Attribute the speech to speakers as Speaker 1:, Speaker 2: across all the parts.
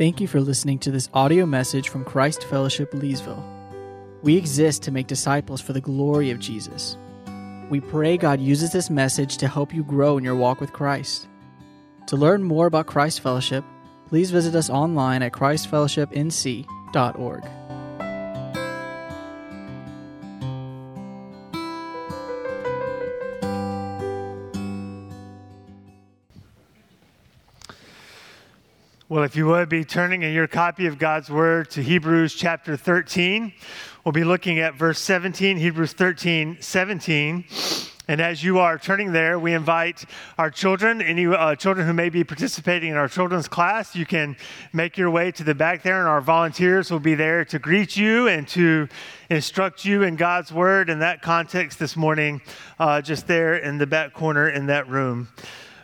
Speaker 1: Thank you for listening to this audio message from Christ Fellowship Leesville. We exist to make disciples for the glory of Jesus. We pray God uses this message to help you grow in your walk with Christ. To learn more about Christ Fellowship, please visit us online at christfellowshipnc.org.
Speaker 2: Well, if you would be turning in your copy of God's Word to Hebrews chapter 13, we'll be looking at verse 17, Hebrews 13, 17. And as you are turning there, we invite our children, any uh, children who may be participating in our children's class, you can make your way to the back there, and our volunteers will be there to greet you and to instruct you in God's Word in that context this morning, uh, just there in the back corner in that room.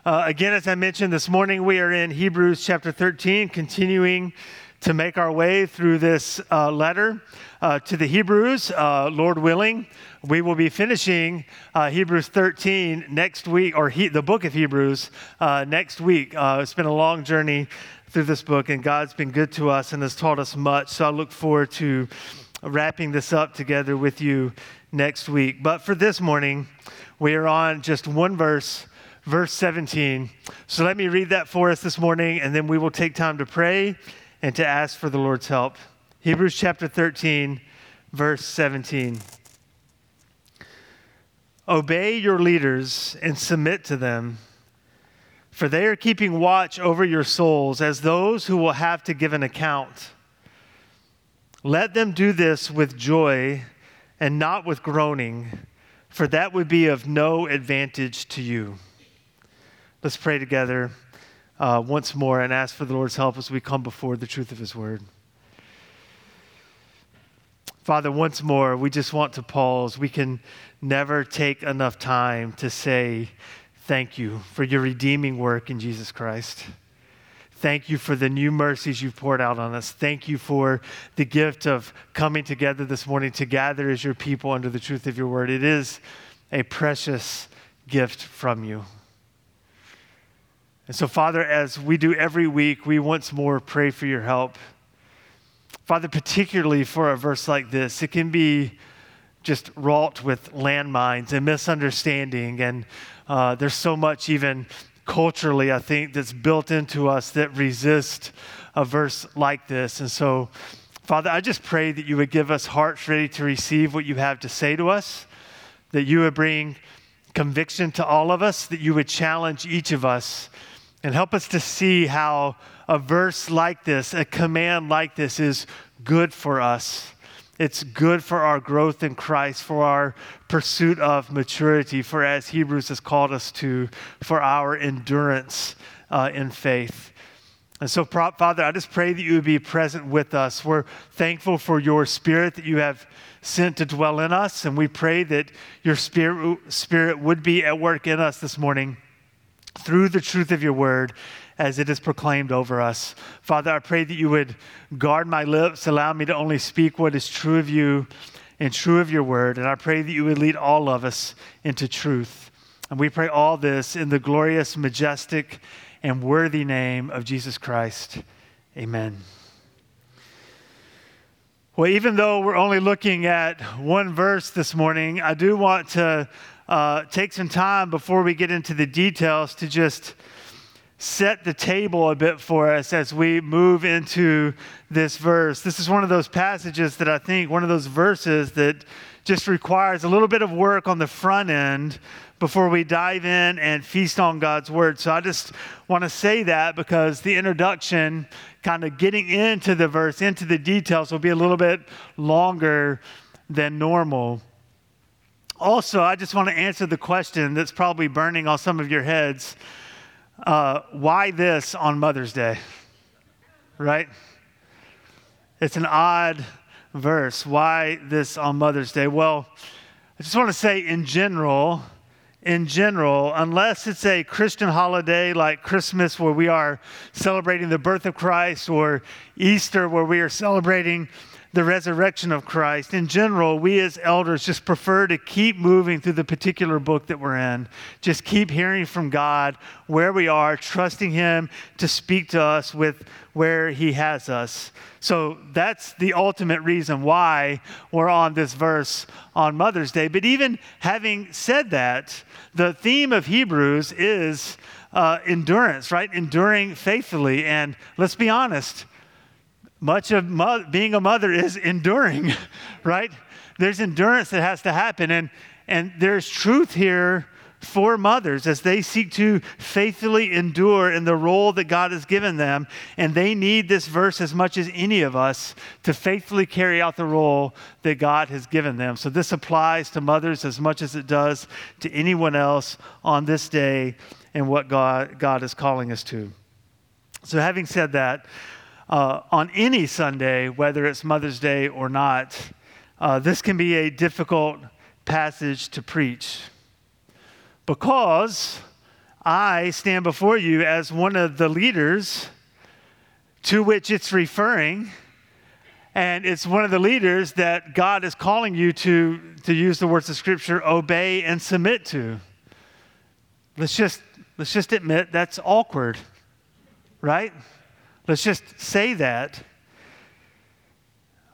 Speaker 2: Uh, again, as I mentioned this morning, we are in Hebrews chapter 13, continuing to make our way through this uh, letter uh, to the Hebrews. Uh, Lord willing, we will be finishing uh, Hebrews 13 next week, or he, the book of Hebrews uh, next week. it's been a long journey through this book, and God's been good to us and has taught us much. So I look forward to wrapping this up together with you next week. But for this morning, we are on just one verse verse 17. So let me read that for us this morning, and then we will take time to pray and to ask for the Lord's help. Hebrews chapter 13, verse 17. Obey your leaders and submit to them, for they are keeping watch over your souls as those who will have to give an account. Let them do this with joy and not with groaning, for that would be of no advantage to you. Let's pray together uh, once more and ask for the Lord's help as we come before the truth of His word. Father, once more, we just want to pause. We can never take enough time to say thank you for your redeeming work in Jesus Christ. Thank you for the new mercies you've poured out on us. Thank you for the gift of coming together this morning to gather as your people under the truth of your word. It is a precious gift from you. And so, Father, as we do every week, we once more pray for your help. Father, particularly for a verse like this, it can be just wrought with landmines and misunderstanding. And uh, there's so much, even culturally, I think, that's built into us that resist a verse like this. And so, Father, I just pray that you would give us hearts ready to receive what you have to say to us, that you would bring conviction to all of us, that you would challenge each of us and help us to see how a verse like this, a command like this, is good for us. It's good for our growth in Christ, for our pursuit of maturity, for as Hebrews has called us to, for our endurance uh, in faith. And so, Father, I just pray that you would be present with us. We're thankful for your spirit that you have sent to dwell in us, and we pray that your spirit, spirit would be at work in us this morning through the truth of your word as it is proclaimed over us. Father, I pray that you would guard my lips, allow me to only speak what is true of you and true of your word. And I pray that you would lead all of us into truth. And we pray all this in the glorious, majestic, and worthy name of Jesus Christ. Amen. Well, even though we're only looking at one verse this morning, I do want to uh, take some time before we get into the details to just set the table a bit for us as we move into this verse. This is one of those passages that I think, one of those verses that just requires a little bit of work on the front end before we dive in and feast on God's word. So I just want to say that because the introduction, kind of getting into the verse, into the details, will be a little bit longer than normal. Also, I just want to answer the question that's probably burning on some of your heads uh, why this on Mother's Day? Right? It's an odd verse. Why this on Mother's Day? Well, I just want to say, in general, in general, unless it's a Christian holiday like Christmas, where we are celebrating the birth of Christ, or Easter, where we are celebrating the resurrection of Christ. In general, we as elders just prefer to keep moving through the particular book that we're in. Just keep hearing from God where we are, trusting Him to speak to us with where He has us. So that's the ultimate reason why we're on this verse on Mother's Day. But even having said that, the theme of Hebrews is uh, endurance, right? Enduring faithfully. And let's be honest much of mo- being a mother is enduring, right? There's endurance that has to happen. And, and there's truth here for mothers as they seek to faithfully endure in the role that God has given them. And they need this verse as much as any of us to faithfully carry out the role that God has given them. So this applies to mothers as much as it does to anyone else on this day and what God, God is calling us to. So, having said that, uh, on any Sunday, whether it's Mother's Day or not, uh, this can be a difficult passage to preach because I stand before you as one of the leaders to which it's referring. And it's one of the leaders that God is calling you to, to use the words of Scripture, obey and submit to. Let's just, let's just admit that's awkward, right? Let's just say that.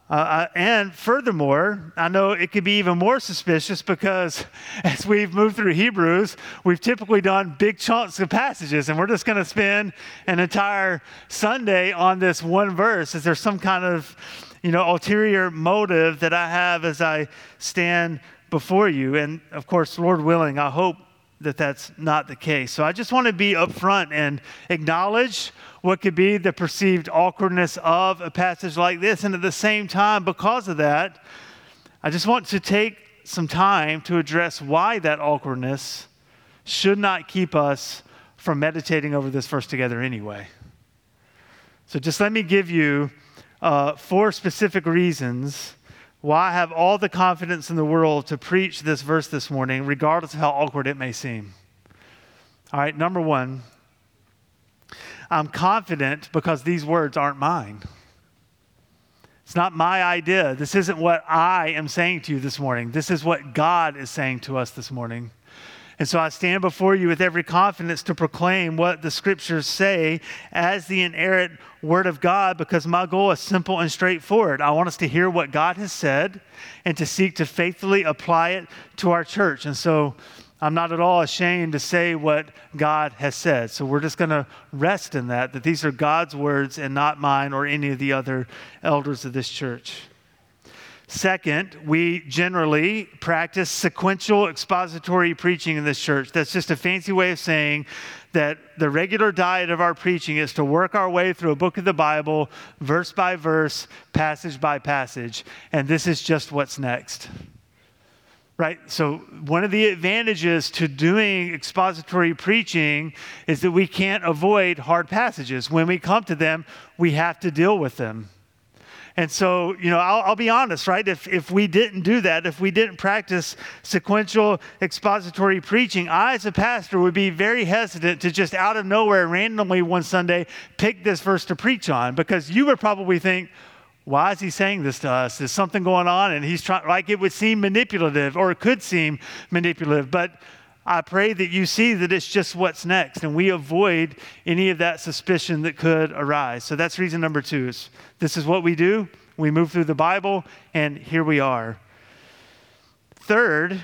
Speaker 2: Uh, uh, and furthermore, I know it could be even more suspicious because as we've moved through Hebrews, we've typically done big chunks of passages, and we're just going to spend an entire Sunday on this one verse. Is there some kind of, you know, ulterior motive that I have as I stand before you? And of course, Lord willing, I hope that that's not the case. So I just want to be upfront and acknowledge what could be the perceived awkwardness of a passage like this. And at the same time, because of that, I just want to take some time to address why that awkwardness should not keep us from meditating over this verse together anyway. So just let me give you uh, four specific reasons why I have all the confidence in the world to preach this verse this morning, regardless of how awkward it may seem. All right, number one, I'm confident because these words aren't mine. It's not my idea. This isn't what I am saying to you this morning. This is what God is saying to us this morning. And so I stand before you with every confidence to proclaim what the scriptures say as the inerrant word of God because my goal is simple and straightforward. I want us to hear what God has said and to seek to faithfully apply it to our church. And so I'm not at all ashamed to say what God has said. So we're just going to rest in that, that these are God's words and not mine or any of the other elders of this church. Second, we generally practice sequential expository preaching in this church. That's just a fancy way of saying that the regular diet of our preaching is to work our way through a book of the Bible, verse by verse, passage by passage. And this is just what's next right? So, one of the advantages to doing expository preaching is that we can't avoid hard passages. When we come to them, we have to deal with them. And so, you know, I'll, I'll, be honest, right? If, if we didn't do that, if we didn't practice sequential expository preaching, I, as a pastor, would be very hesitant to just out of nowhere, randomly one Sunday, pick this verse to preach on because you would probably think, why is he saying this to us? Is something going on? And he's trying, like it would seem manipulative or it could seem manipulative. But I pray that you see that it's just what's next and we avoid any of that suspicion that could arise. So that's reason number two is this is what we do. We move through the Bible and here we are. Third,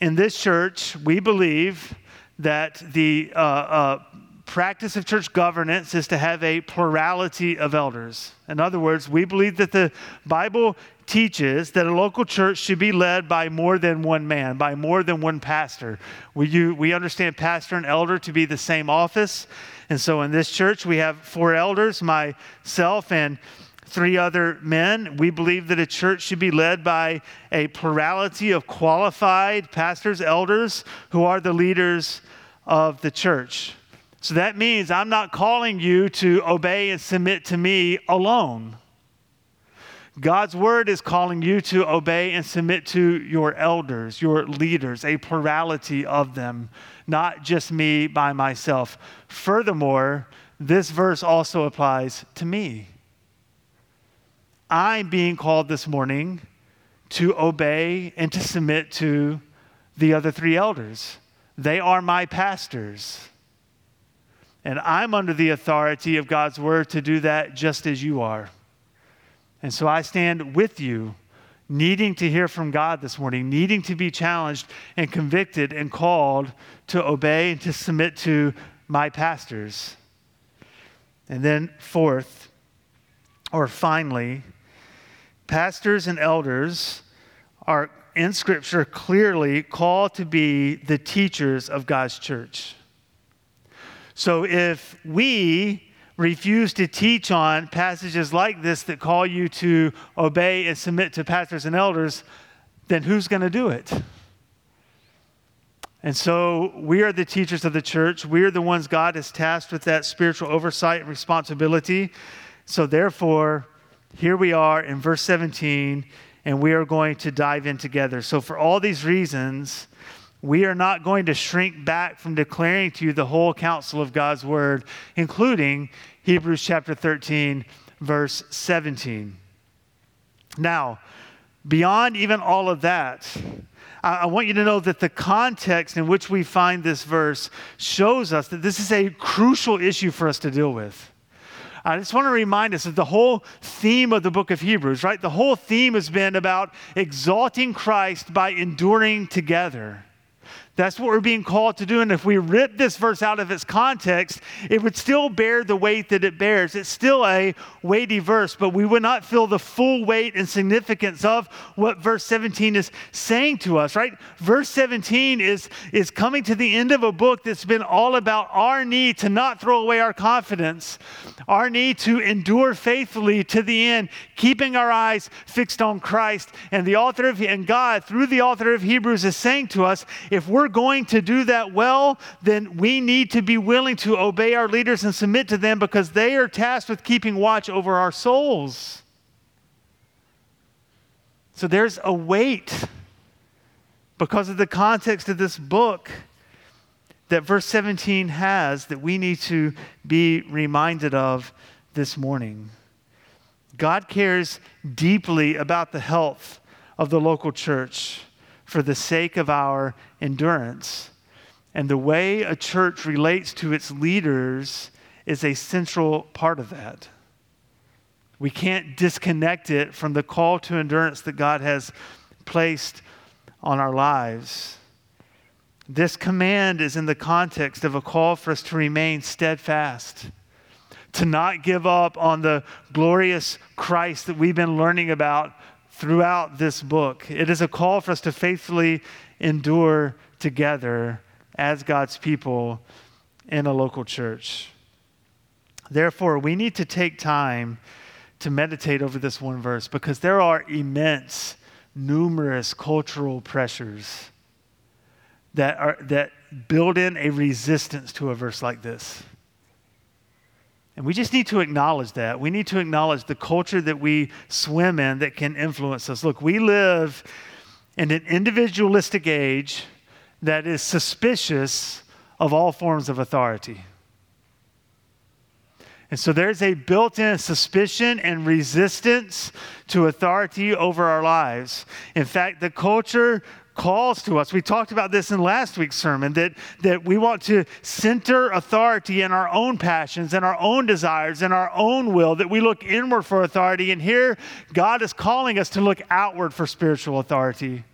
Speaker 2: in this church, we believe that the uh, uh, practice of church governance is to have a plurality of elders. In other words, we believe that the Bible teaches that a local church should be led by more than one man, by more than one pastor. We, you, we understand pastor and elder to be the same office. And so in this church, we have four elders, myself and three other men. We believe that a church should be led by a plurality of qualified pastors, elders, who are the leaders of the church. So that means I'm not calling you to obey and submit to me alone. God's word is calling you to obey and submit to your elders, your leaders, a plurality of them, not just me by myself. Furthermore, this verse also applies to me. I'm being called this morning to obey and to submit to the other three elders. They are my pastors. And I'm under the authority of God's word to do that just as you are. And so I stand with you, needing to hear from God this morning, needing to be challenged and convicted and called to obey and to submit to my pastors. And then, fourth, or finally, pastors and elders are in Scripture clearly called to be the teachers of God's church. So if we refuse to teach on passages like this that call you to obey and submit to pastors and elders, then who's going to do it? And so we are the teachers of the church. We are the ones God has tasked with that spiritual oversight and responsibility. So therefore, here we are in verse 17, and we are going to dive in together. So, for all these reasons, we are not going to shrink back from declaring to you the whole counsel of God's word, including Hebrews chapter 13, verse 17. Now, beyond even all of that, I want you to know that the context in which we find this verse shows us that this is a crucial issue for us to deal with. I just want to remind us that the whole theme of the book of Hebrews, right? The whole theme has been about exalting Christ by enduring together. That's what we're being called to do. And if we rip this verse out of its context, it would still bear the weight that it bears. It's still a weighty verse, but we would not feel the full weight and significance of what verse 17 is saying to us, right? Verse 17 is, is coming to the end of a book that's been all about our need to not throw away our confidence, our need to endure faithfully to the end, keeping our eyes fixed on Christ. And the author of and God, through the author of Hebrews, is saying to us, if we're we're going to do that well, then we need to be willing to obey our leaders and submit to them because they are tasked with keeping watch over our souls. So there's a weight because of the context of this book that verse 17 has that we need to be reminded of this morning. God cares deeply about the health of the local church for the sake of our endurance. And the way a church relates to its leaders is a central part of that. We can't disconnect it from the call to endurance that God has placed on our lives. This command is in the context of a call for us to remain steadfast, to not give up on the glorious Christ that we've been learning about throughout this book. It is a call for us to faithfully endure together as God's people in a local church. Therefore, we need to take time to meditate over this one verse because there are immense, numerous cultural pressures that, are, that build in a resistance to a verse like this. And we just need to acknowledge that. We need to acknowledge the culture that we swim in that can influence us. Look, we live in an individualistic age that is suspicious of all forms of authority. And so there's a built in suspicion and resistance to authority over our lives. In fact, the culture calls to us. We talked about this in last week's sermon that, that we want to center authority in our own passions and our own desires and our own will, that we look inward for authority. And here, God is calling us to look outward for spiritual authority,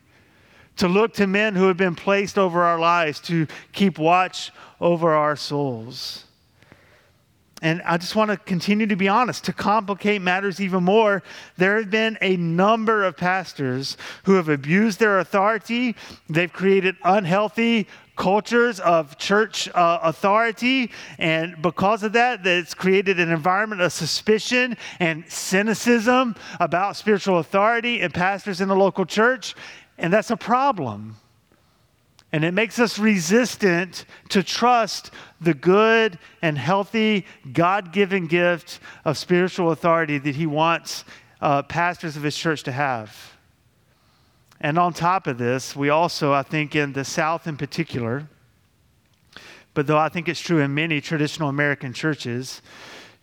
Speaker 2: to look to men who have been placed over our lives to keep watch over our souls. And I just want to continue to be honest. To complicate matters even more, there have been a number of pastors who have abused their authority. They've created unhealthy cultures of church uh, authority. And because of that, it's created an environment of suspicion and cynicism about spiritual authority and pastors in the local church. And that's a problem. And it makes us resistant to trust the good and healthy, God given gift of spiritual authority that He wants uh, pastors of His church to have. And on top of this, we also, I think, in the South in particular, but though I think it's true in many traditional American churches,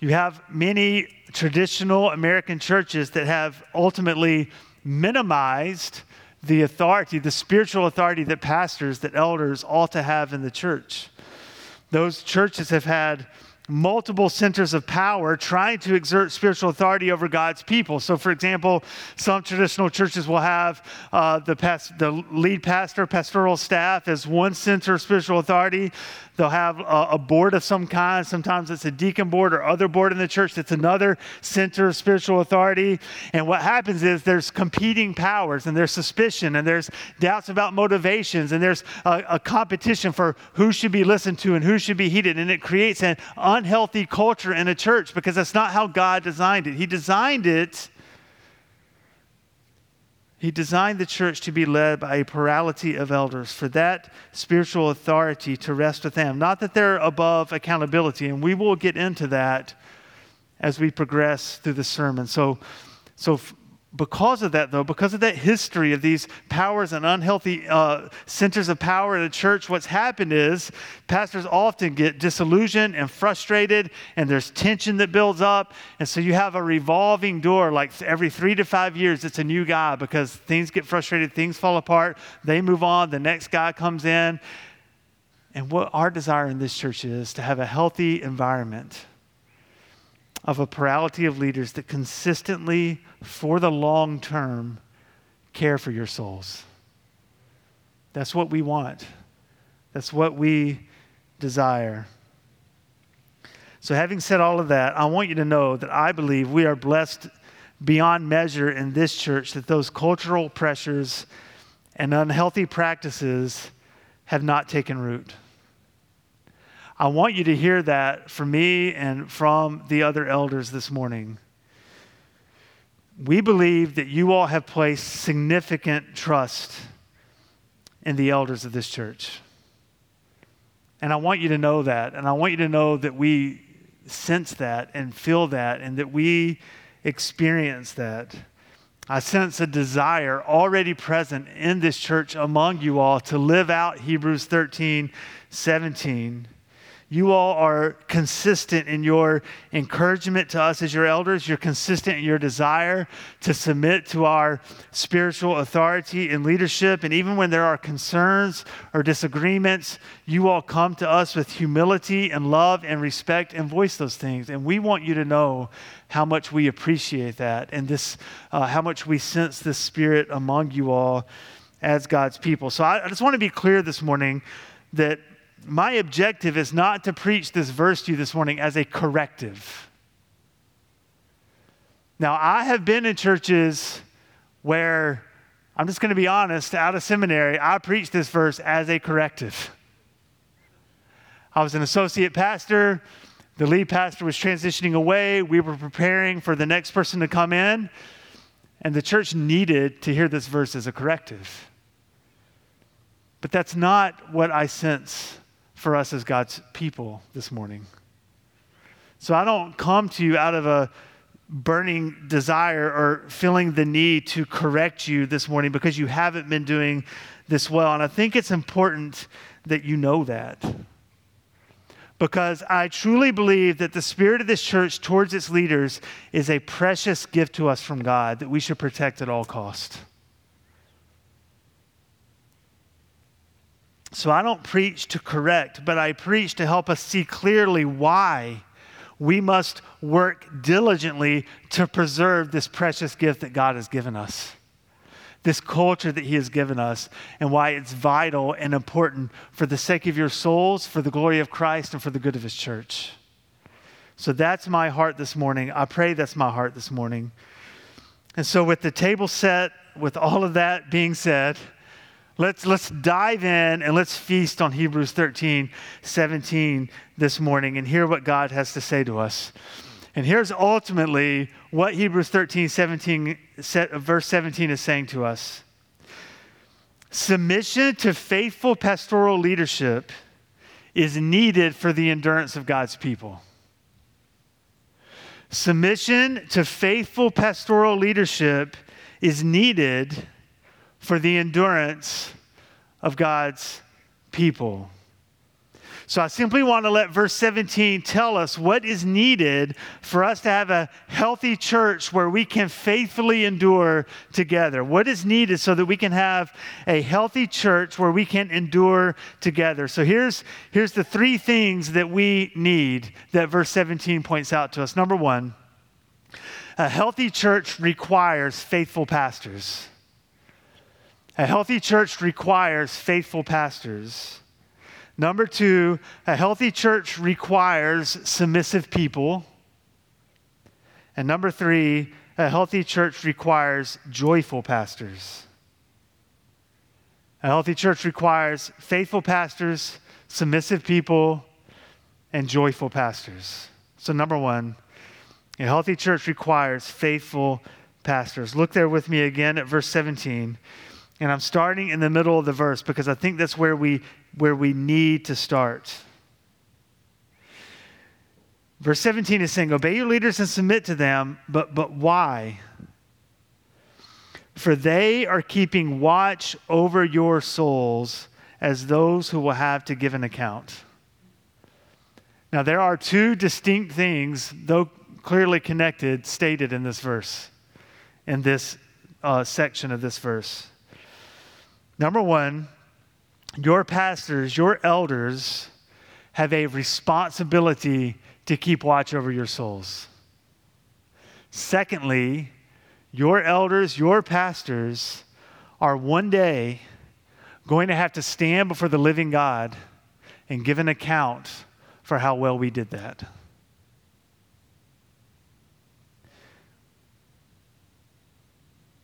Speaker 2: You have many traditional American churches that have ultimately minimized the authority, the spiritual authority that pastors, that elders ought to have in the church. Those churches have had multiple centers of power trying to exert spiritual authority over God's people. So, for example, some traditional churches will have uh, the, past, the lead pastor, pastoral staff as one center of spiritual authority. They'll have a, a, board of some kind. Sometimes it's a deacon board or other board in the church that's another center of spiritual authority. And what happens is there's competing powers and there's suspicion and there's doubts about motivations and there's a, a competition for who should be listened to and who should be heeded. And it creates an unhealthy culture in a church because that's not how God designed it. He designed it he designed the church to be led by a plurality of elders, for that spiritual authority to rest with them. Not that they're above accountability, and we will get into that as we progress through the sermon. So, so because of that, though, because of that history of these powers and unhealthy uh, centers of power in the church, what's happened is pastors often get disillusioned and frustrated, and there's tension that builds up. And so you have a revolving door, like every three to five years, it's a new guy because things get frustrated, things fall apart, they move on, the next guy comes in. And what our desire in this church is to have a healthy environment of a plurality of leaders that consistently, for the long term, care for your souls. That's what we want. That's what we desire. So, having said all of that, I want you to know that I believe we are blessed beyond measure in this church that those cultural pressures and unhealthy practices have not taken root. I want you to hear that from me and from the other elders this morning. We believe that you all have placed significant trust in the elders of this church. And I want you to know that. And I want you to know that we sense that and feel that and that we experience that. I sense a desire already present in this church among you all to live out Hebrews 13, 17 you all are consistent in your encouragement to us as your elders. You're consistent in your desire to submit to our spiritual authority and leadership. And even when there are concerns or disagreements, you all come to us with humility and love and respect and voice those things. And we want you to know how much we appreciate that and this, uh, how much we sense this spirit among you all as God's people. So I, I just want to be clear this morning that my objective is not to preach this verse to you this morning as a corrective. Now, I have been in churches where, I'm just going to be honest, out of seminary, I preached this verse as a corrective. I was an associate pastor. The lead pastor was transitioning away. We were preparing for the next person to come in. And the church needed to hear this verse as a corrective. But that's not what I sense for us as God's people this morning. So I don't come to you out of a burning desire or feeling the need to correct you this morning because you haven't been doing this well. And I think it's important that you know that. Because I truly believe that the spirit of this church towards its leaders is a precious gift to us from God that we should protect at all cost. So I don't preach to correct, but I preach to help us see clearly why we must work diligently to preserve this precious gift that God has given us, this culture that He has given us, and why it's vital and important for the sake of your souls, for the glory of Christ, and for the good of His church. So that's my heart this morning. I pray that's my heart this morning. And so, with the table set, with all of that being said, Let's, let's dive in and let's feast on Hebrews 13, 17 this morning and hear what God has to say to us. And here's ultimately what Hebrews 13, 17, verse 17 is saying to us Submission to faithful pastoral leadership is needed for the endurance of God's people. Submission to faithful pastoral leadership is needed for the endurance of God's people. So I simply want to let verse 17 tell us what is needed for us to have a healthy church where we can faithfully endure together. What is needed so that we can have a healthy church where we can endure together. So here's, here's the three things that we need that verse 17 points out to us. Number one, a healthy church requires faithful pastors. A healthy church requires faithful pastors. Number two, a healthy church requires submissive people. And number three, a healthy church requires joyful pastors. A healthy church requires faithful pastors, submissive people, and joyful pastors. So, number one, a healthy church requires faithful pastors. Look there with me again at verse 17. And I'm starting in the middle of the verse because I think that's where we, where we need to start. Verse 17 is saying, Obey your leaders and submit to them, but, but why? For they are keeping watch over your souls as those who will have to give an account. Now, there are two distinct things, though clearly connected, stated in this verse, in this uh, section of this verse. Number one, your pastors, your elders have a responsibility to keep watch over your souls. Secondly, your elders, your pastors are one day going to have to stand before the living God and give an account for how well we did that.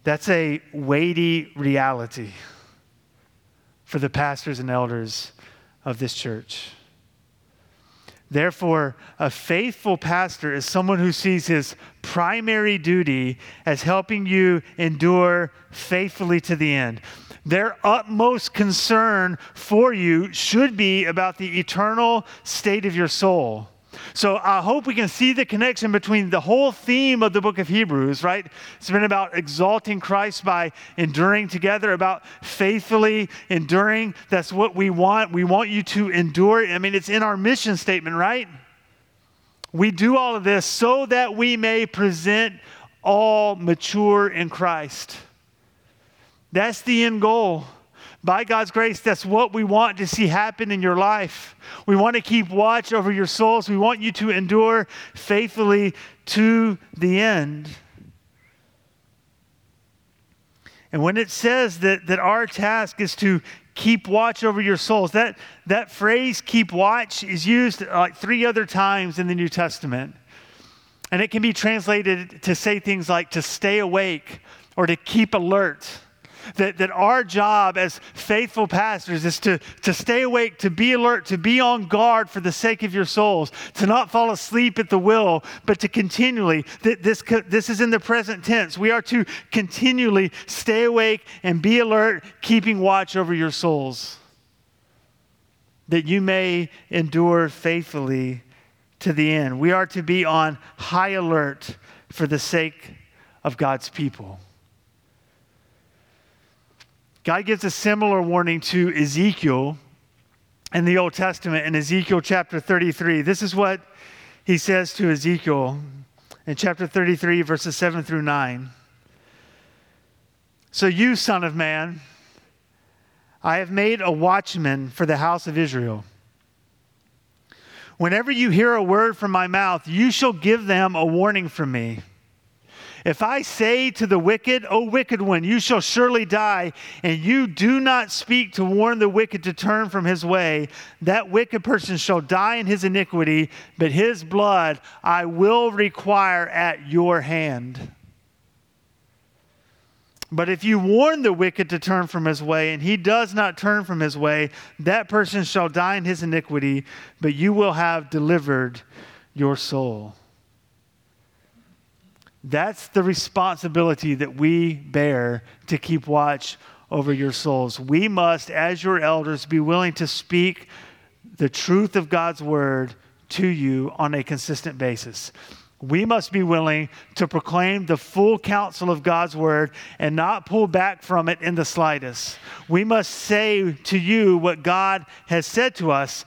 Speaker 2: That's a weighty reality for the pastors and elders of this church. Therefore, a faithful pastor is someone who sees his primary duty as helping you endure faithfully to the end. Their utmost concern for you should be about the eternal state of your soul. So I hope we can see the connection between the whole theme of the book of Hebrews, right? It's been about exalting Christ by enduring together, about faithfully enduring. That's what we want. We want you to endure. I mean, it's in our mission statement, right? We do all of this so that we may present all mature in Christ. That's the end goal by God's grace, that's what we want to see happen in your life. We want to keep watch over your souls. We want you to endure faithfully to the end. And when it says that, that our task is to keep watch over your souls, that, that phrase, keep watch, is used uh, like three other times in the New Testament. And it can be translated to say things like to stay awake or to keep alert that, that our job as faithful pastors is to, to stay awake, to be alert, to be on guard for the sake of your souls, to not fall asleep at the will, but to continually, this, this is in the present tense. We are to continually stay awake and be alert, keeping watch over your souls, that you may endure faithfully to the end. We are to be on high alert for the sake of God's people. God gives a similar warning to Ezekiel in the Old Testament in Ezekiel chapter 33. This is what he says to Ezekiel in chapter 33, verses 7 through 9. So, you, son of man, I have made a watchman for the house of Israel. Whenever you hear a word from my mouth, you shall give them a warning from me. If I say to the wicked, O wicked one, you shall surely die, and you do not speak to warn the wicked to turn from his way, that wicked person shall die in his iniquity, but his blood I will require at your hand. But if you warn the wicked to turn from his way, and he does not turn from his way, that person shall die in his iniquity, but you will have delivered your soul. That's the responsibility that we bear to keep watch over your souls. We must, as your elders, be willing to speak the truth of God's word to you on a consistent basis. We must be willing to proclaim the full counsel of God's word and not pull back from it in the slightest. We must say to you what God has said to us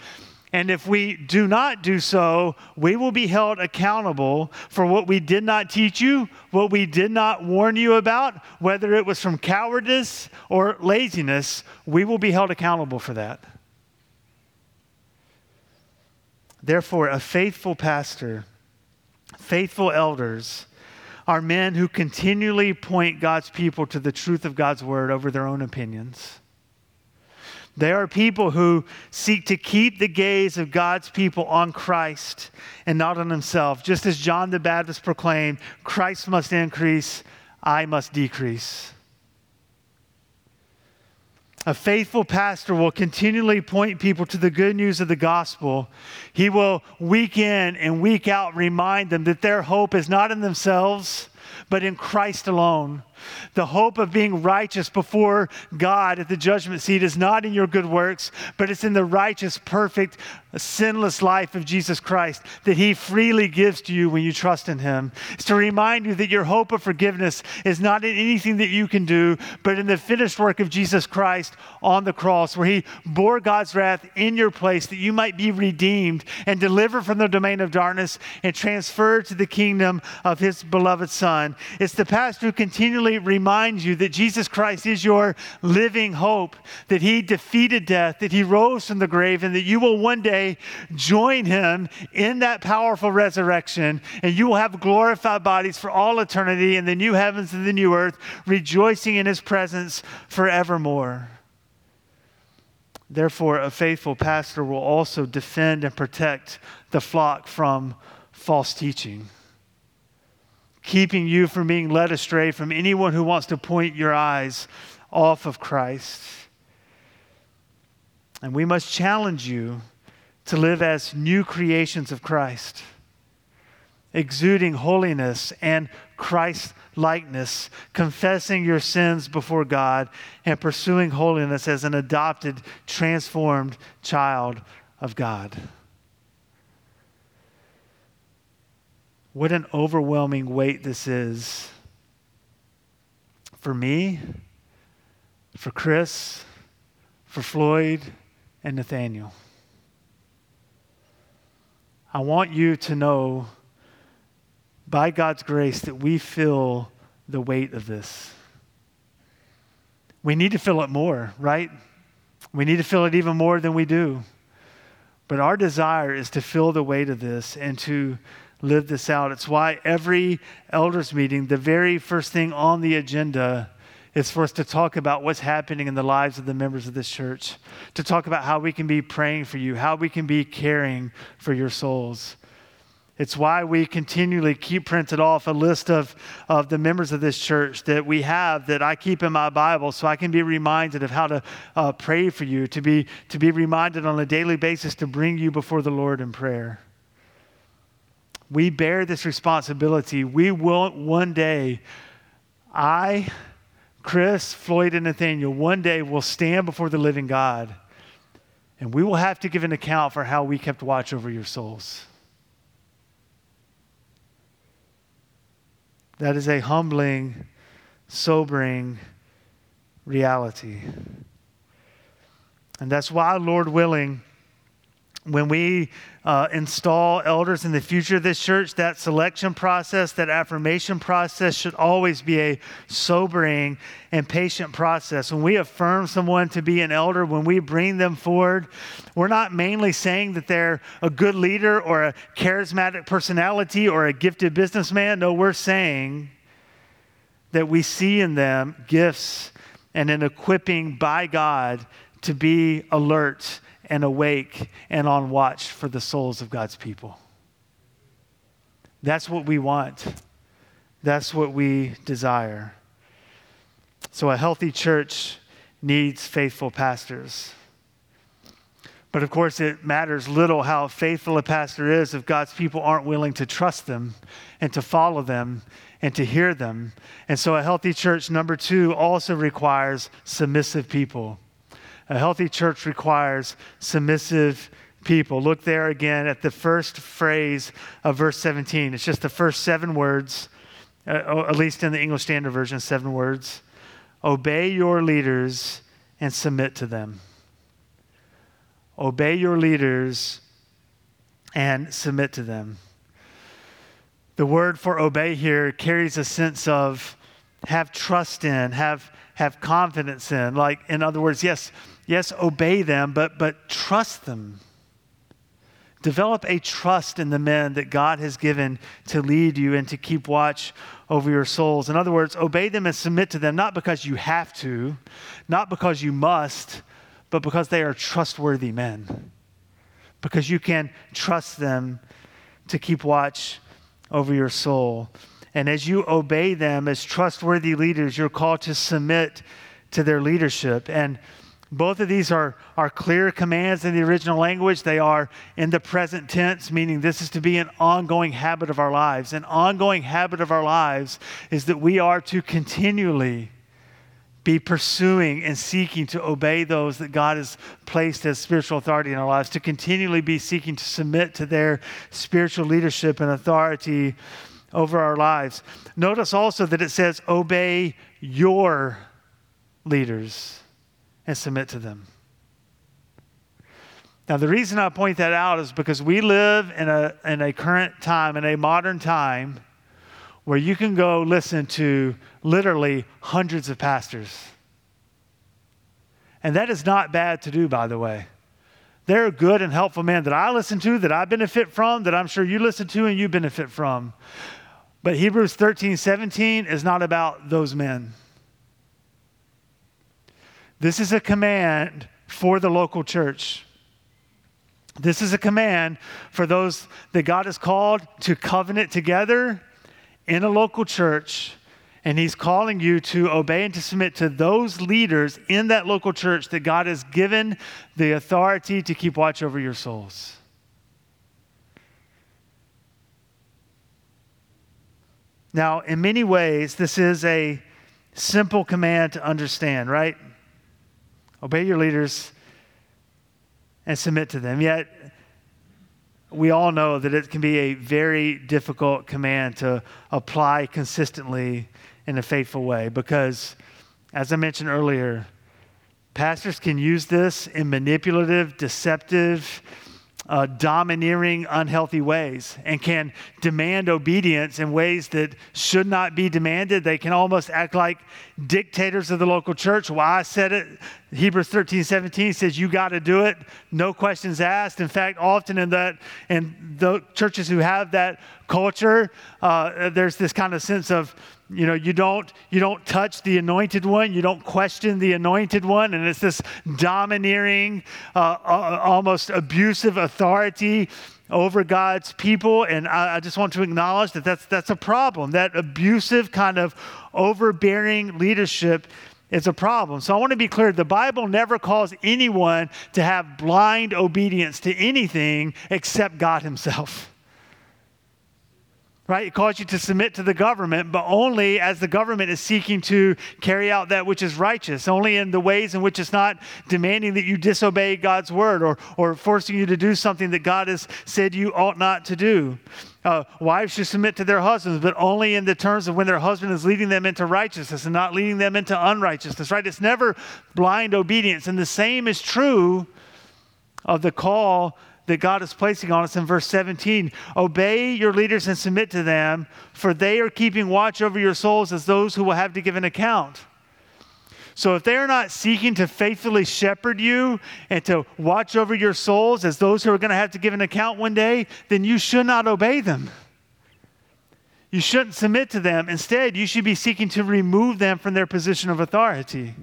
Speaker 2: And if we do not do so, we will be held accountable for what we did not teach you, what we did not warn you about, whether it was from cowardice or laziness. We will be held accountable for that. Therefore, a faithful pastor, faithful elders, are men who continually point God's people to the truth of God's word over their own opinions. They are people who seek to keep the gaze of God's people on Christ and not on himself. Just as John the Baptist proclaimed, Christ must increase, I must decrease. A faithful pastor will continually point people to the good news of the gospel. He will week in and week out remind them that their hope is not in themselves, but in Christ alone. The hope of being righteous before God at the judgment seat is not in your good works, but it's in the righteous, perfect, sinless life of Jesus Christ that He freely gives to you when you trust in Him. It's to remind you that your hope of forgiveness is not in anything that you can do, but in the finished work of Jesus Christ on the cross, where He bore God's wrath in your place that you might be redeemed and delivered from the domain of darkness and transferred to the kingdom of His beloved Son. It's the pastor who continually reminds you that Jesus Christ is your living hope, that he defeated death, that he rose from the grave, and that you will one day join him in that powerful resurrection, and you will have glorified bodies for all eternity in the new heavens and the new earth, rejoicing in his presence forevermore. Therefore, a faithful pastor will also defend and protect the flock from false teaching keeping you from being led astray from anyone who wants to point your eyes off of Christ. And we must challenge you to live as new creations of Christ, exuding holiness and Christ likeness, confessing your sins before God, and pursuing holiness as an adopted, transformed child of God. What an overwhelming weight this is for me, for Chris, for Floyd, and Nathaniel. I want you to know, by God's grace, that we feel the weight of this. We need to feel it more, right? We need to feel it even more than we do. But our desire is to feel the weight of this and to live this out. It's why every elders meeting, the very first thing on the agenda is for us to talk about what's happening in the lives of the members of this church, to talk about how we can be praying for you, how we can be caring for your souls. It's why we continually keep printed off a list of, of the members of this church that we have that I keep in my Bible so I can be reminded of how to uh, pray for you, to be, to be reminded on a daily basis to bring you before the Lord in prayer we bear this responsibility. We will one day, I, Chris, Floyd, and Nathaniel, one day will stand before the living God and we will have to give an account for how we kept watch over your souls. That is a humbling, sobering reality. And that's why, Lord willing, when we uh, install elders in the future of this church, that selection process, that affirmation process should always be a sobering and patient process. When we affirm someone to be an elder, when we bring them forward, we're not mainly saying that they're a good leader or a charismatic personality or a gifted businessman. No, we're saying that we see in them gifts and an equipping by God to be alert and awake and on watch for the souls of God's people. That's what we want. That's what we desire. So, a healthy church needs faithful pastors. But of course, it matters little how faithful a pastor is if God's people aren't willing to trust them and to follow them and to hear them. And so, a healthy church, number two, also requires submissive people. A healthy church requires submissive people. Look there again at the first phrase of verse 17. It's just the first seven words, uh, at least in the English Standard Version, seven words. Obey your leaders and submit to them. obey your leaders and submit to them. The word for obey here carries a sense of have trust in, have, have confidence in. Like, in other words, yes, yes, obey them, but, but trust them. Develop a trust in the men that God has given to lead you and to keep watch over your souls. In other words, obey them and submit to them, not because you have to, not because you must, but because they are trustworthy men. Because you can trust them to keep watch over your soul. And as you obey them as trustworthy leaders, you're called to submit to their leadership. And both of these are, are clear commands in the original language. They are in the present tense, meaning this is to be an ongoing habit of our lives. An ongoing habit of our lives is that we are to continually be pursuing and seeking to obey those that God has placed as spiritual authority in our lives, to continually be seeking to submit to their spiritual leadership and authority over our lives. Notice also that it says, obey your leaders and submit to them. Now, the reason I point that out is because we live in a, in a current time, in a modern time, where you can go listen to literally hundreds of pastors. And that is not bad to do, by the way. There are good and helpful men that I listen to, that I benefit from, that I'm sure you listen to and you benefit from. But Hebrews 13, 17 is not about those men. This is a command for the local church. This is a command for those that God has called to covenant together in a local church, and He's calling you to obey and to submit to those leaders in that local church that God has given the authority to keep watch over your souls. Now, in many ways, this is a simple command to understand, right? Obey your leaders and submit to them. Yet, we all know that it can be a very difficult command to apply consistently in a faithful way because, as I mentioned earlier, pastors can use this in manipulative, deceptive, uh, domineering, unhealthy ways and can demand obedience in ways that should not be demanded. They can almost act like dictators of the local church. Why I said it, Hebrews 13, 17 says you got to do it, no questions asked. In fact, often in that, in the churches who have that culture, uh, there's this kind of sense of you know you don't you don't touch the anointed one you don't question the anointed one and it's this domineering uh, uh, almost abusive authority over god's people and I, I, just want to acknowledge that that's that's a problem. That abusive kind of overbearing leadership is a problem. So i want to be clear the bible never calls anyone to have blind obedience to anything except god himself right? It calls you to submit to the government, but only as the government is seeking to carry out that which is righteous, only in the ways in which it's not demanding that you disobey God's word or, or forcing you to do something that God has said you ought not to do. Uh, wives should submit to their husbands, but only in the terms of when their husband is leading them into righteousness and not leading them into unrighteousness, right? It's never blind obedience. And the same is true of the call that God is placing on us in verse 17. Obey your leaders and submit to them, for they are keeping watch over your souls as those who will have to give an account. So if they are not seeking to faithfully shepherd you and to watch over your souls as those who are going to have to give an account one day, then you should not obey them. You shouldn't submit to them. Instead, you should be seeking to remove them from their position of authority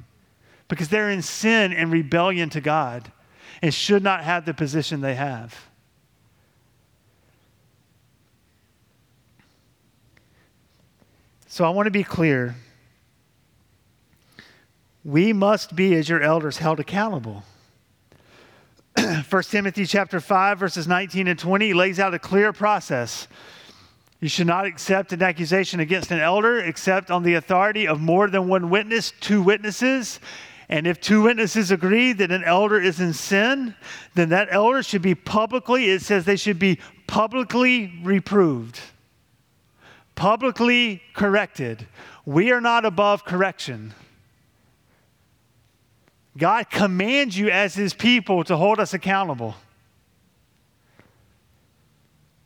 Speaker 2: because they're in sin and rebellion to God and should not have the position they have. So I want to be clear. We must be, as your elders, held accountable. 1 Timothy chapter 5, verses 19 and 20 lays out a clear process. You should not accept an accusation against an elder except on the authority of more than one witness, two witnesses, and if two witnesses agree that an elder is in sin, then that elder should be publicly, it says they should be publicly reproved, publicly corrected. We are not above correction. God commands you as his people to hold us accountable.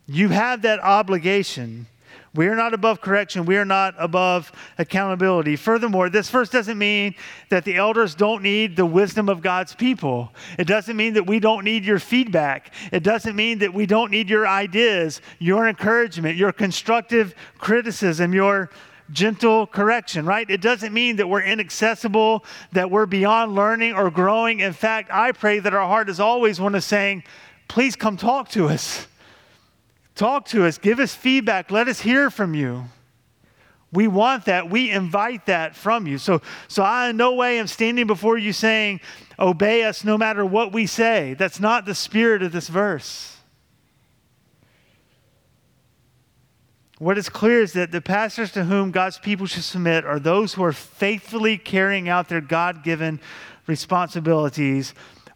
Speaker 2: You have that obligation. We are not above correction. We are not above accountability. Furthermore, this verse doesn't mean that the elders don't need the wisdom of God's people. It doesn't mean that we don't need your feedback. It doesn't mean that we don't need your ideas, your encouragement, your constructive criticism, your gentle correction, right? It doesn't mean that we're inaccessible, that we're beyond learning or growing. In fact, I pray that our heart is always one of saying, please come talk to us. Talk to us, give us feedback, let us hear from you. We want that. We invite that from you. So, so I in no way am standing before you saying, obey us no matter what we say. That's not the spirit of this verse. What is clear is that the pastors to whom God's people should submit are those who are faithfully carrying out their God given responsibilities.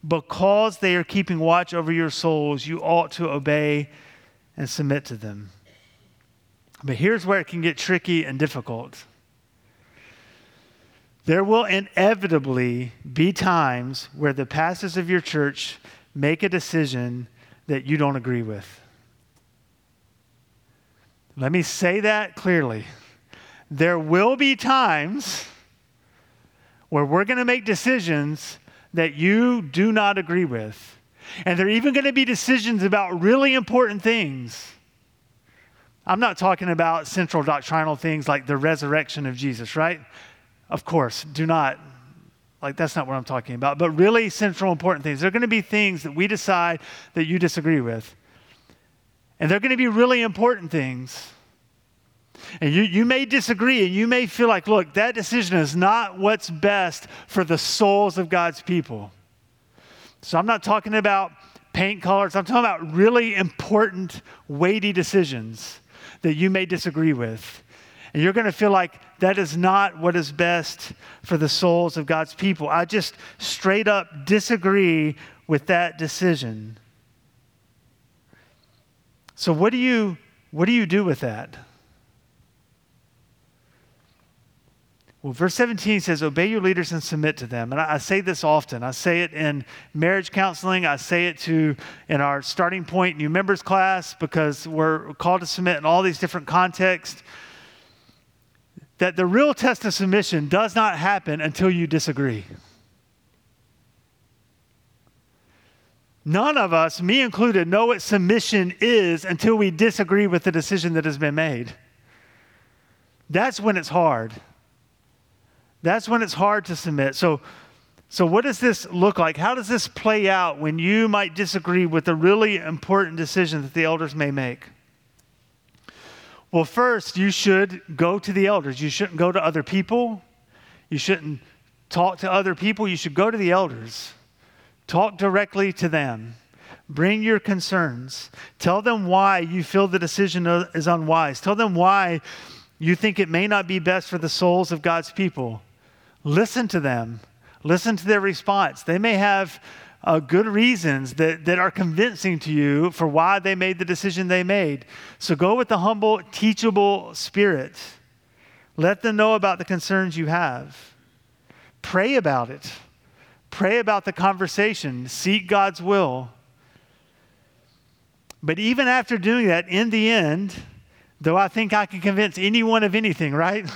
Speaker 2: Because they are keeping watch over your souls, you ought to obey and submit to them. But here's where it can get tricky and difficult. There will inevitably be times where the pastors of your church make a decision that you don't agree with. Let me say that clearly. There will be times where we're going to make decisions that you do not agree with. And they're even going to be decisions about really important things. I'm not talking about central doctrinal things like the resurrection of Jesus, right? Of course, do not. Like, that's not what I'm talking about. But really central important things. They're going to be things that we decide that you disagree with. And they're going to be really important things. And you, you may disagree and you may feel like, look, that decision is not what's best for the souls of God's people. So I'm not talking about paint colors, I'm talking about really important, weighty decisions that you may disagree with. And you're going to feel like that is not what is best for the souls of God's people. I just straight up disagree with that decision. So what do you what do you do with that? Well, verse 17 says, Obey your leaders and submit to them. And I, I, say this often. I say it in marriage counseling. I say it to in our starting point new members class because we're called to submit in all these different contexts. That the real test of submission does not happen until you disagree. None of us, me included, know what submission is until we disagree with the decision that has been made. That's when it's hard. That's when it's hard to submit. So, so what does this look like? How does this play out when you might disagree with a really important decision that the elders may make? Well, first, you should go to the elders. You shouldn't go to other people. You shouldn't talk to other people. You should go to the elders. Talk directly to them. Bring your concerns. Tell them why you feel the decision is unwise. Tell them why you think it may not be best for the souls of God's people. Listen to them, listen to their response. They may have uh, good reasons that, that are convincing to you for why they made the decision they made. So go with the humble, teachable spirit. Let them know about the concerns you have. Pray about it. Pray about the conversation. Seek God's will. But even after doing that, in the end, though I think I can convince anyone of anything, right?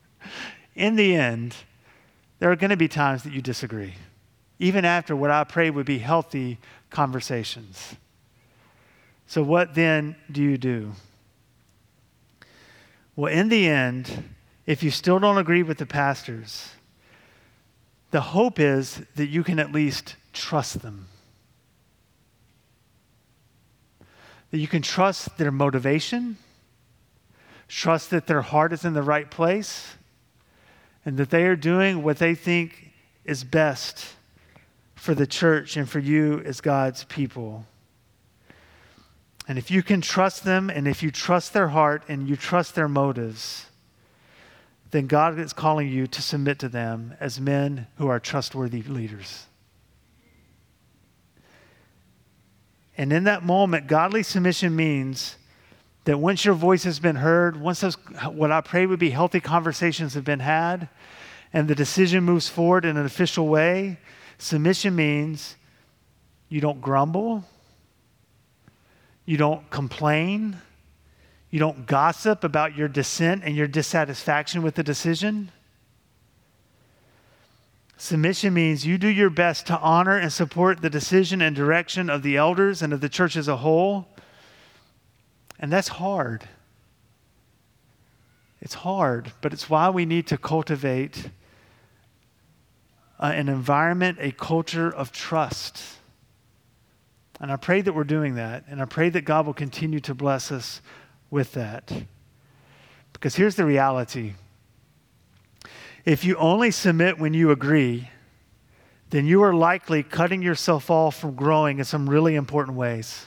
Speaker 2: in the end, there are going to be times that you disagree, even after what I pray would be healthy conversations. So, what then do you do? Well, in the end, if you still don't agree with the pastors, the hope is that you can at least trust them. That you can trust their motivation, trust that their heart is in the right place, and that they are doing what they think is best for the church and for you as God's people. And if you can trust them and if you trust their heart and you trust their motives, then God is calling you to submit to them as men who are trustworthy leaders. And in that moment, godly submission means that once your voice has been heard, once those, what I pray would be healthy conversations have been had, and the decision moves forward in an official way, submission means you don't grumble, you don't complain, you don't gossip about your dissent and your dissatisfaction with the decision. Submission means you do your best to honor and support the decision and direction of the elders and of the church as a whole. And that's hard. It's hard, but it's why we need to cultivate uh, an environment, a culture of trust. And I pray that we're doing that. And I pray that God will continue to bless us with that. Because here's the reality if you only submit when you agree, then you are likely cutting yourself off from growing in some really important ways.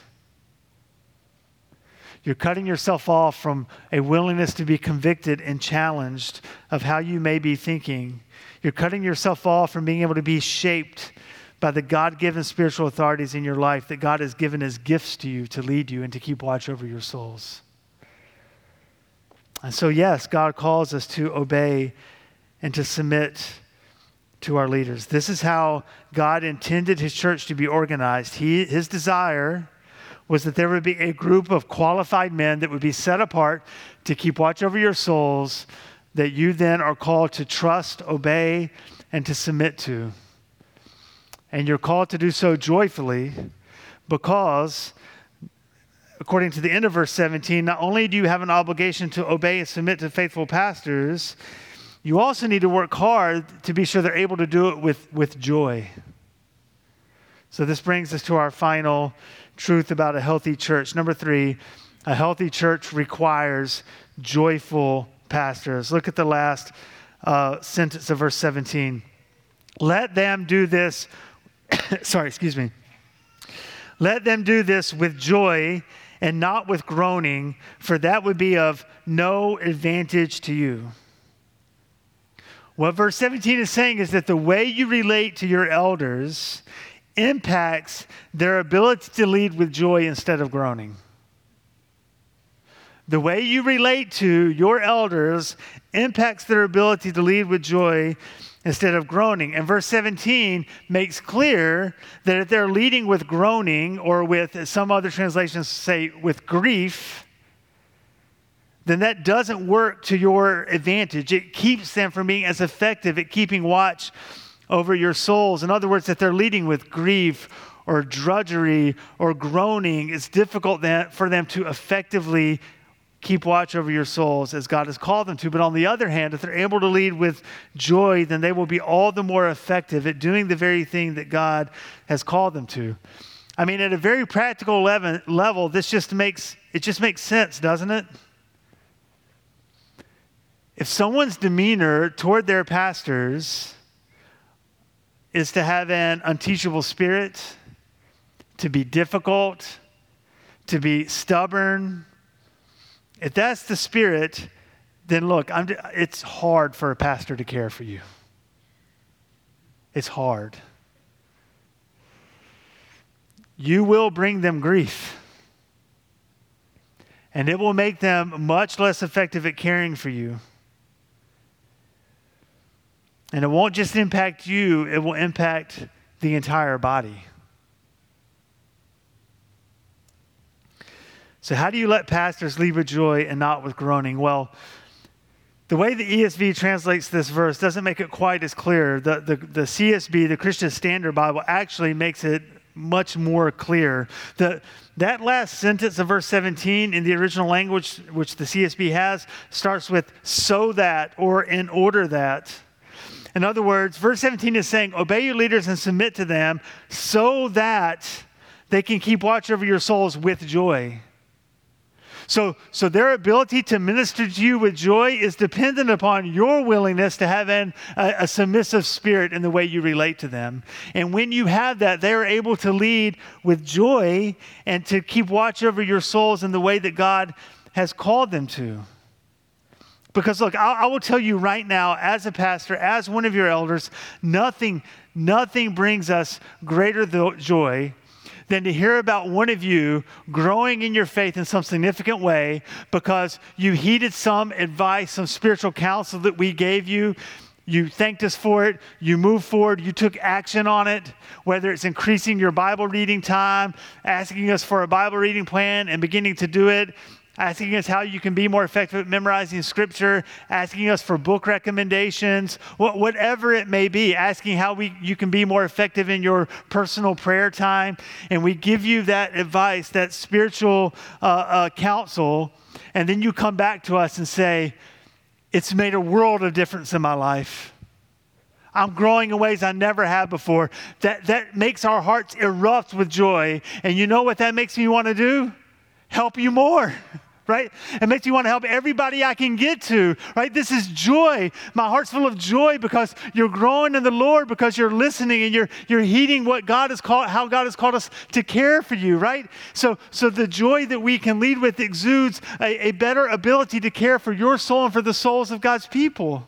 Speaker 2: You're cutting yourself off from a willingness to be convicted and challenged of how you may be thinking. You're cutting yourself off from being able to be shaped by the God given spiritual authorities in your life that God has given as gifts to you to lead you and to keep watch over your souls. And so, yes, God calls us to obey and to submit to our leaders. This is how God intended his church to be organized. He, his desire was that there would be a group of qualified men that would be set apart to keep watch over your souls, that you then are called to trust, obey, and to submit to. And you're called to do so joyfully because, according to the end of verse 17, not only do you have an obligation to obey and submit to faithful pastors, you also need to work hard to be sure they're able to do it with, with joy. So, this brings us to our final truth about a healthy church. Number three, a healthy church requires joyful pastors. Look at the last uh, sentence of verse 17. Let them do this, sorry, excuse me. Let them do this with joy and not with groaning, for that would be of no advantage to you. What verse 17 is saying is that the way you relate to your elders impacts their ability to lead with joy instead of groaning. The way you relate to your elders impacts their ability to lead with joy instead of groaning. And verse 17 makes clear that if they're leading with groaning, or with some other translations say with grief, then that doesn't work to your advantage. It keeps them from being as effective at keeping watch over your souls. In other words, that they're leading with grief or drudgery or groaning, it's difficult for them to effectively keep watch over your souls as God has called them to. But on the other hand, if they're able to lead with joy, then they will be all the more effective at doing the very thing that God has called them to. I mean, at a very practical level, this just makes it just makes sense, doesn't it? If someone's demeanor toward their pastors is to have an unteachable spirit, to be difficult, to be stubborn, if that's the spirit, then look, I'm, it's hard for a pastor to care for you. It's hard. You will bring them grief. And it will make them much less effective at caring for you. And it won't just impact you, it will impact the entire body. So, how do you let pastors lead with joy and not with groaning? Well, the way the ESV translates this verse doesn't make it quite as clear. The, the, the CSB, the Christian Standard Bible, actually makes it much more clear. The, that last sentence of verse 17 in the original language, which the CSB has, starts with so that or in order that. In other words, verse 17 is saying, Obey your leaders and submit to them so that they can keep watch over your souls with joy. So, so their ability to minister to you with joy is dependent upon your willingness to have an, a, a submissive spirit in the way you relate to them. And when you have that, they are able to lead with joy and to keep watch over your souls in the way that God has called them to. Because look, I, I, will tell you right now, as a pastor, as one of your elders, nothing, nothing brings us greater joy than to hear about one of you growing in your faith in some significant way because you heeded some advice, some spiritual counsel that we gave you, you thanked us for it. You moved forward. You took action on it, whether it's increasing your Bible reading time, asking us for a Bible reading plan and beginning to do it, asking us how you can be more effective at memorizing scripture, asking us for book recommendations, whatever it may be, asking how we, you can be more effective in your personal prayer time. And we give you that advice, that spiritual uh, uh, counsel, and then you come back to us and say, it's made a world of difference in my life. I'm growing in ways I never have before. That, that makes our hearts erupt with joy. And you know what that makes me want to do? Help you more. right? It makes me want to help everybody I can get to, right? This is joy. My heart's full of joy because you're growing in the Lord, because you're listening and you're you're heeding what God has called, how God has called us to care for you, right? So, so the joy that we can lead with exudes a, a better ability to care for your soul and for the souls of God's people.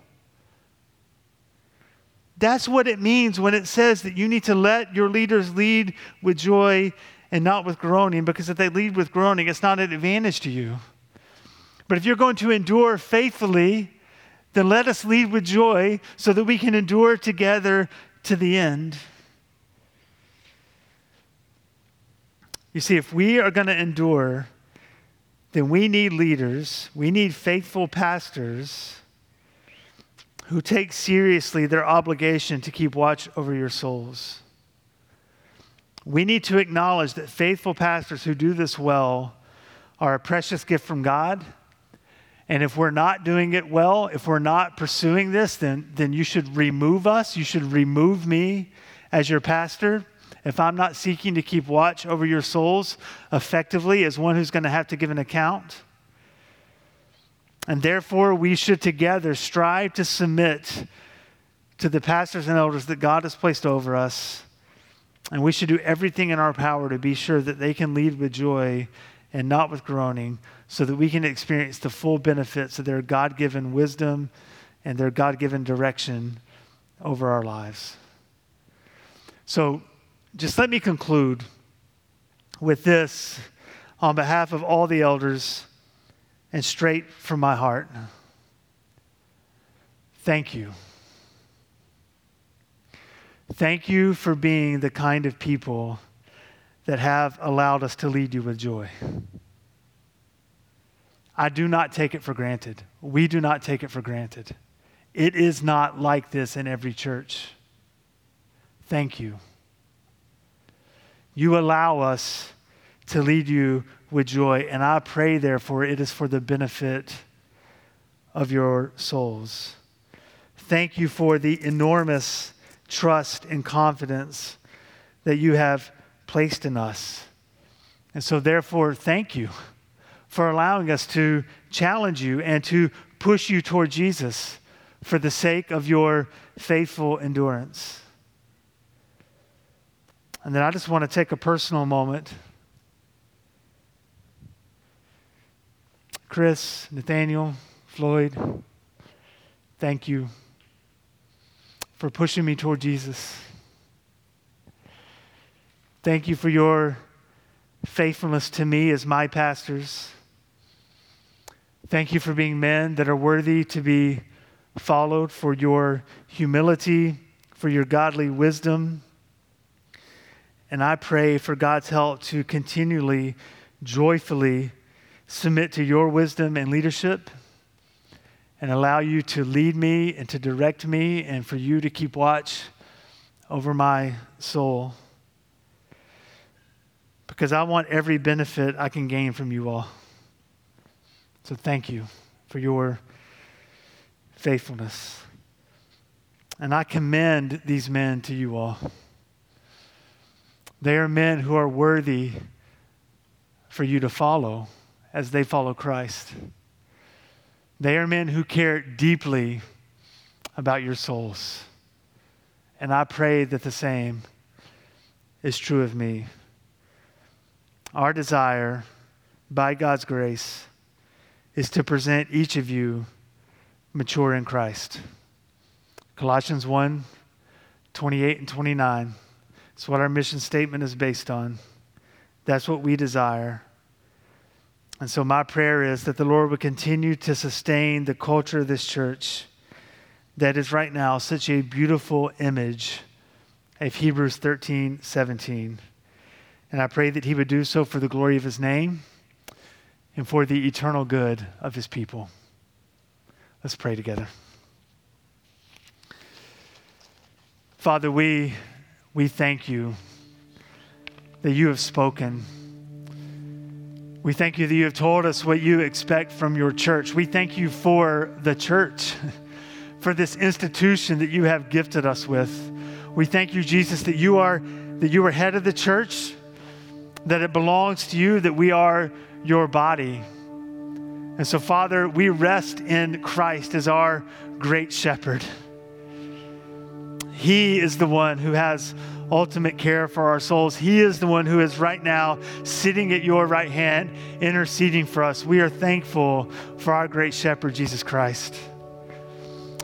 Speaker 2: That's what it means when it says that you need to let your leaders lead with joy and not with groaning, because if they lead with groaning, it's not an advantage to you. But if you're going to endure faithfully, then let us lead with joy so that we can endure together to the end. You see, if we are going to endure, then we need leaders, we need faithful pastors who take seriously their obligation to keep watch over your souls. We need to acknowledge that faithful pastors who do this well are a precious gift from God. And if we're not doing it well, if we're not pursuing this, then, then you should remove us. You should remove me as your pastor. If I'm not seeking to keep watch over your souls effectively as one who's going to have to give an account. And therefore, we should together strive to submit to the pastors and elders that God has placed over us and we should do everything in our power to be sure that they can lead with joy and not with groaning, so that we can experience the full benefits of their God given wisdom and their God given direction over our lives. So, just let me conclude with this on behalf of all the elders and straight from my heart. Thank you. Thank you for being the kind of people that have allowed us to lead you with joy. I do not take it for granted. We do not take it for granted. It is not like this in every church. Thank you. You allow us to lead you with joy, and I pray, therefore, it is for the benefit of your souls. Thank you for the enormous trust and confidence that you have placed in us. And so, therefore, thank you for allowing us to challenge you and to push you toward Jesus for the sake of your faithful endurance. And then I just want to take a personal moment. Chris, Nathaniel, Floyd, thank you for pushing me toward Jesus. Thank you for your faithfulness to me as my pastors. Thank you for being men that are worthy to be followed, for your humility, for your godly wisdom. And I pray for God's help to continually, joyfully submit to your wisdom and leadership and allow you to lead me and to direct me and for you to keep watch over my soul. Because I want every benefit I can gain from you all. So thank you for your faithfulness. And I commend these men to you all. They are men who are worthy for you to follow as they follow Christ. They are men who care deeply about your souls. And I pray that the same is true of me. Our desire, by God's grace, is to present each of you mature in Christ. Colossians 1 28 and 29. It's what our mission statement is based on. That's what we desire. And so, my prayer is that the Lord would continue to sustain the culture of this church that is right now such a beautiful image of Hebrews 13, 17. And I pray that he would do so for the glory of his name and for the eternal good of his people. Let's pray together. Father, we, we thank you that you have spoken. We thank you that you have told us what you expect from your church. We thank you for the church, for this institution that you have gifted us with. We thank you, Jesus, that you are that you are head of the church, that it belongs to you, that we are your body. And so, Father, we rest in Christ as our great shepherd. He is the one who has ultimate care for our souls. He is the one who is right now sitting at your right hand, interceding for us. We are thankful for our great shepherd, Jesus Christ.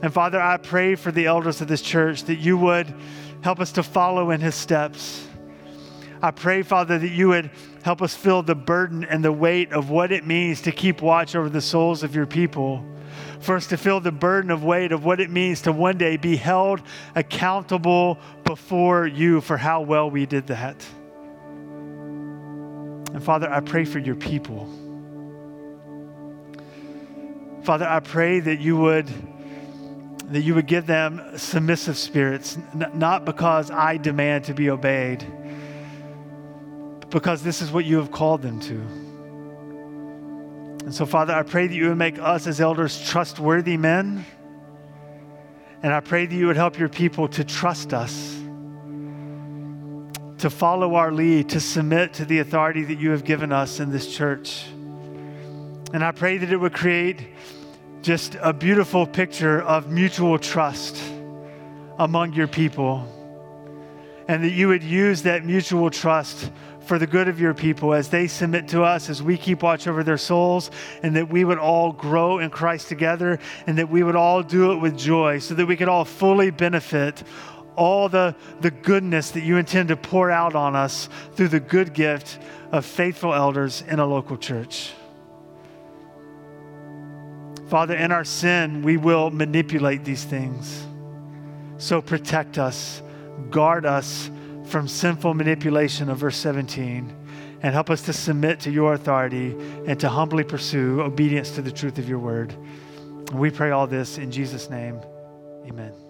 Speaker 2: And Father, I pray for the elders of this church that you would help us to follow in his steps. I pray, Father, that you would help us feel the burden and the weight of what it means to keep watch over the souls of your people. For us to feel the burden of weight of what it means to one day be held accountable before you for how well we did that. And Father, I pray for your people. Father, I pray that you would that you would give them submissive spirits, not because I demand to be obeyed, but because this is what you have called them to. And so, Father, I pray that you would make us as elders trustworthy men. And I pray that you would help your people to trust us, to follow our lead, to submit to the authority that you have given us in this church. And I pray that it would create just a beautiful picture of mutual trust among your people. And that you would use that mutual trust for the good of your people as they submit to us, as we keep watch over their souls, and that we would all grow in Christ together, and that we would all do it with joy, so that we could all fully benefit all the, the goodness that you intend to pour out on us through the good gift of faithful elders in a local church. Father, in our sin, we will manipulate these things. So protect us, guard us from sinful manipulation of verse 17, and help us to submit to your authority and to humbly pursue obedience to the truth of your word. we pray all this in Jesus' name. Amen.